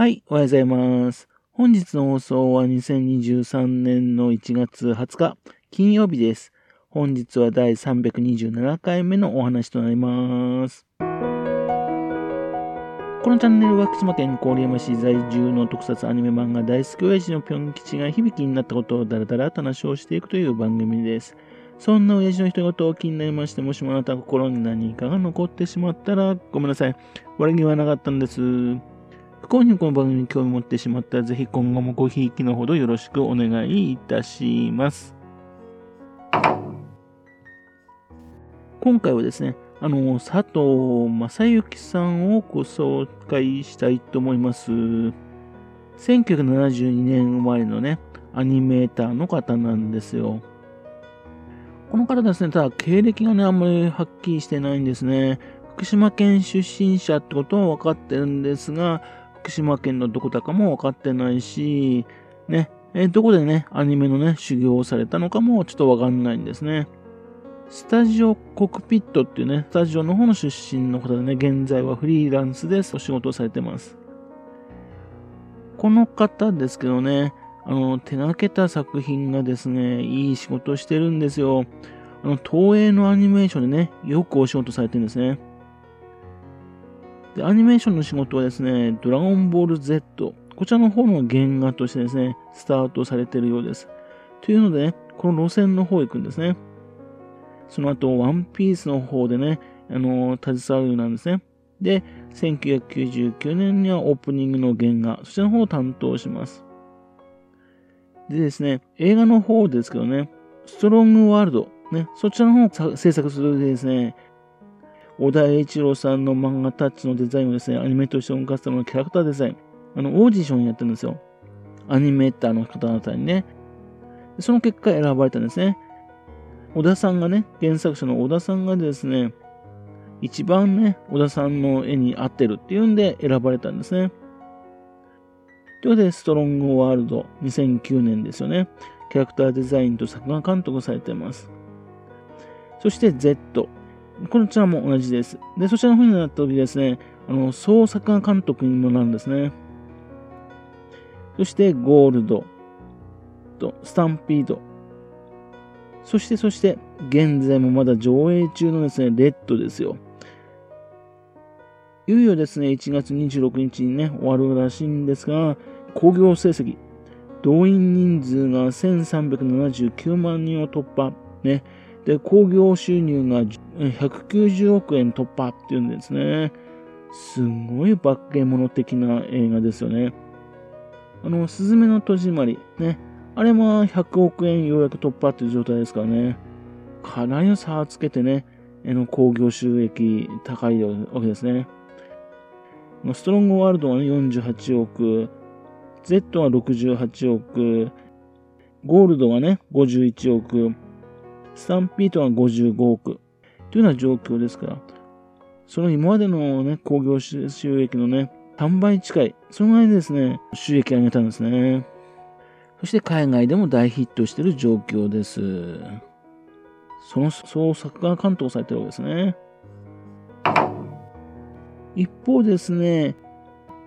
はい、おはようございます。本日の放送は2023年の1月20日、金曜日です。本日は第327回目のお話となります。このチャンネルは福島県郡山市在住の特撮アニメ漫画大好き親父のぴょん吉が響きになったことをだらだらと話をしていくという番組です。そんな親父の一言を気になりまして、もしもあなた心に何かが残ってしまったらごめんなさい。悪気はなかったんです。幸にこの番組に興味持ってしまったら、ぜひ今後もごひいきのほどよろしくお願いいたします。今回はですね、あの、佐藤正幸さんをご紹介したいと思います。1972年生まれのね、アニメーターの方なんですよ。この方ですね、ただ経歴がね、あんまりはっきりしてないんですね。福島県出身者ってことは分かってるんですが、福島県のどこだかも分かってないし、ね、えどこでね、アニメのね、修行をされたのかもちょっと分かんないんですね。スタジオコクピットっていうね、スタジオの方の出身の方でね、現在はフリーランスでお仕事をされてます。この方ですけどね、あの、手掛けた作品がですね、いい仕事してるんですよ。あの、東映のアニメーションでね、よくお仕事されてるんですね。で、アニメーションの仕事はですね、ドラゴンボール Z、こちらの方の原画としてですね、スタートされているようです。というのでね、この路線の方へ行くんですね。その後、ワンピースの方でね、あの、携わるようなんですね。で、1999年にはオープニングの原画、そちらの方を担当します。でですね、映画の方ですけどね、ストロングワールド、ね、そちらの方を制作するでですね、小田栄一郎さんの漫画タッチのデザインをですね、アニメとして動かすためのキャラクターデザイン、あの、オーディションやってるんですよ。アニメーターの方々にね。その結果選ばれたんですね。小田さんがね、原作者の小田さんがですね、一番ね、小田さんの絵に合ってるっていうんで選ばれたんですね。ということで、ストロングワールド2009年ですよね。キャラクターデザインと作画監督されています。そして Z。こちらも同じです。で、そちらの方になった時ですね、あの、総作監督にもなるんですね。そしてゴールドとスタンピード。そして、そして、現在もまだ上映中のですね、レッドですよ。いよいよですね、1月26日にね、終わるらしいんですが、興行成績、動員人数が1379万人を突破。ね。で、興行収入が190億円突破っていうんですね。すんごい化け物的な映画ですよね。あの、すずめの戸締まり、ね。あれも100億円ようやく突破っていう状態ですからね。かなりの差をつけてね、あの、興行収益高いわけですね。ストロングワールドは、ね、48億、Z は68億、ゴールドはね、51億、スタンピートは55億、というような状況ですから、その今までのね、興行収益のね、3倍近い、そのぐらいですね、収益上げたんですね。そして海外でも大ヒットしている状況です。その総作画監督されてるわけですね。一方ですね、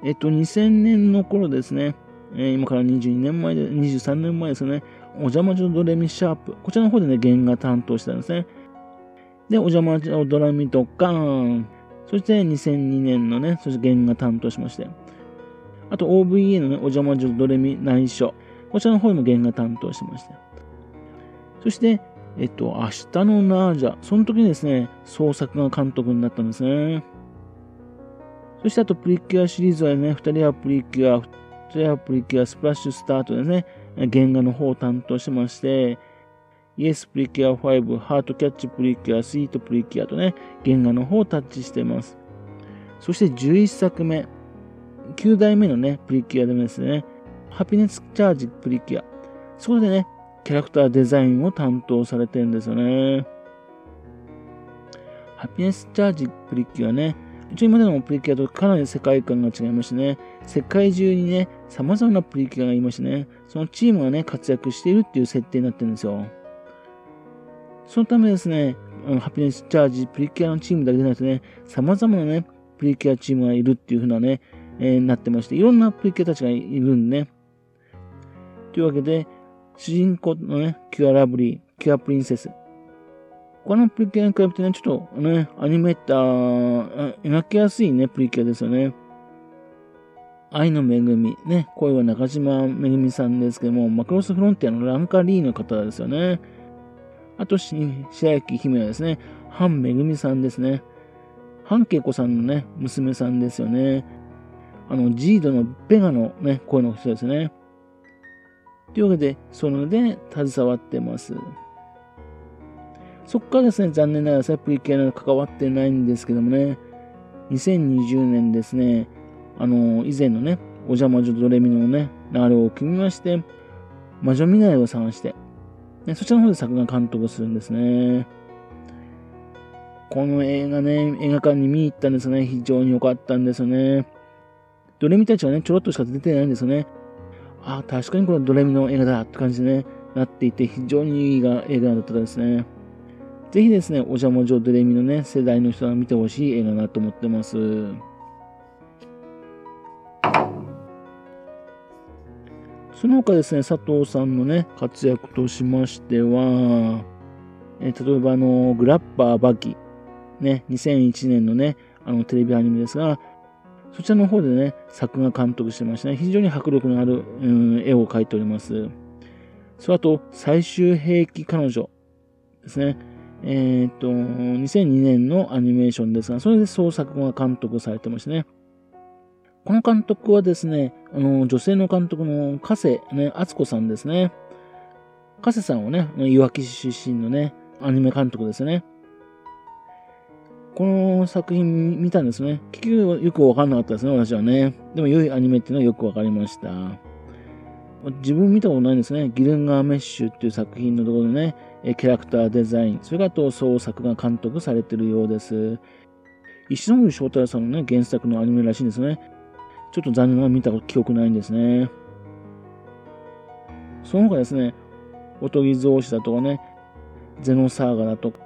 えっと、2000年の頃ですね、え、今から22年前で、23年前ですね、お邪魔女ドレミシャープ、こちらの方でね、原画担当したんですね。で、お邪魔女ドラミとガーン、そして2002年のね、そして原画担当しまして、あと OVA のね、お邪魔女ドレミ内緒、こちらの方にも原画担当してまして、そして、えっと、明日のナージャ、その時にですね、総作画監督になったんですね。そしてあとプリキュアシリーズはね、二人はプリキュア、二人はプリキュアスプラッシュスターですね、原画の方を担当しまして、イエスプリキュア5、ハートキャッチプリキュア、スイートプリキュアとね、原画の方をタッチしています。そして11作目、9代目のね、プリキュアでもですね、ハピネスチャージプリキュア。そこでね、キャラクターデザインを担当されてるんですよね。ハピネスチャージプリキュアね、一応今までのプリキュアとかなり世界観が違いましてね、世界中にね、様々なプリキュアがいましてね、そのチームがね、活躍しているっていう設定になってるんですよ。そのためですね、あのハピネスチャージプリキュアのチームだけでなくてね、様々なね、プリキュアチームがいるっていう風なね、えー、なってまして、いろんなプリキュアたちがいるんでね。というわけで、主人公のね、キュアラブリー、キュアプリンセス。他のプリキュアに比べてね、ちょっとね、アニメーター、描きやすいね、プリキュアですよね。愛の恵み、ね、声は中島めぐみさんですけども、マクロスフロンティアのランカリーの方ですよね。あと、白雪姫はですね、ハンめぐみさんですね。ハンケイコさんのね、娘さんですよね。あの、ジードのペガのね、声の人ですね。というわけで、そので携わってます。そっからですね、残念ながらサプリケア関わってないんですけどもね、2020年ですね、あの、以前のね、お邪魔女ドレミのね、流れを組みまして、魔女未来を探して、ね、そちらの方で作画監督をするんですね。この映画ね、映画館に見に行ったんですね。非常に良かったんですよね。ドレミたちはね、ちょろっとしか出てないんですよね。ああ、確かにこのドレミの映画だって感じでね、なっていて、非常にいい映画だったですね。ぜひですね、お邪魔女ドレミのね、世代の人が見てほしい映画だと思ってます。その他ですね、佐藤さんのね、活躍としましては、え例えばあの、グラッパーバキ、ね、2001年のね、あの、テレビアニメですが、そちらの方でね、作画監督してましてね、非常に迫力のある、うん、絵を描いております。その後、最終兵器彼女ですね。えっ、と、2002年のアニメーションですが、それで創作が監督されてましてね。この監督はですね、あの、女性の監督の加瀬ね、敦子さんですね。加瀬さんはね、いわき市出身のね、アニメ監督ですね。この作品見たんですね。結局よくわかんなかったですね、私はね。でも良いアニメっていうのはよくわかりました。自分見たことないんですね。ギルンガーメッシュっていう作品のところでね、キャラクターデザイン、それからと創作が監督されてるようです。石森章太郎さんのね、原作のアニメらしいんですね。ちょっと残念ながら見た記憶ないんですね。その他ですね、おとぎ造詞だとかね、ゼノサーガだとか、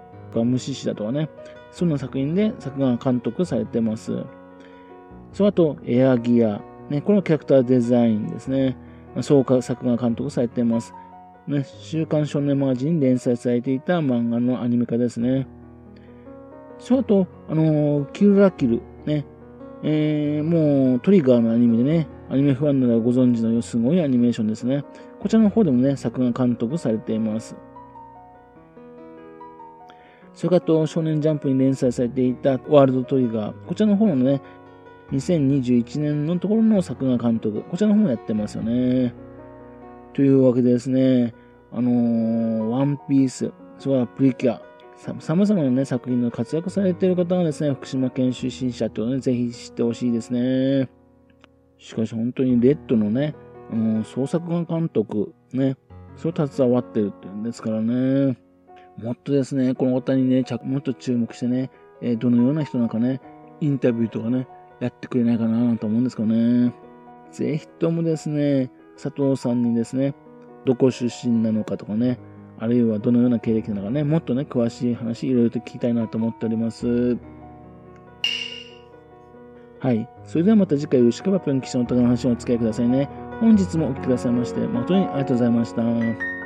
虫師だとかね、そんな作品で作画監督されてます。その後、エアギア。ね、このキャラクターデザインですね。創価作画監督されてます。ね、週刊少年マガジンに連載されていた漫画のアニメ化ですね。その後、あのー、キルラキル。ね、えー、もうトリガーのアニメでね、アニメファンならご存知のすごいアニメーションですね。こちらの方でもね、作画監督されています。それからと少年ジャンプに連載されていたワールドトリガー。こちらの方のね、2021年のところの作画監督。こちらの方もやってますよね。というわけでですね、あのー、ワンピース、それからプリキュア、さまざまなね、作品の活躍されている方がですね、福島県出身者というのをね、ぜひ知ってほしいですね。しかし本当にレッドのね、あの、創作画監督、ね、それを携わってるっていうんですからね。もっとですね、この方にね、もっと注目してね、えー、どのような人なんかね、インタビューとかね、やってくれないかなと思うんですけどね。ぜひともですね、佐藤さんにですね、どこ出身なのかとかね、あるいはどのような経歴なのかね、もっとね、詳しい話、いろいろと聞きたいなと思っております。はい。それではまた次回、牛川プロン騎士のお互いの話をお付き合いくださいね。本日もお聴きくださいまして、誠にありがとうございました。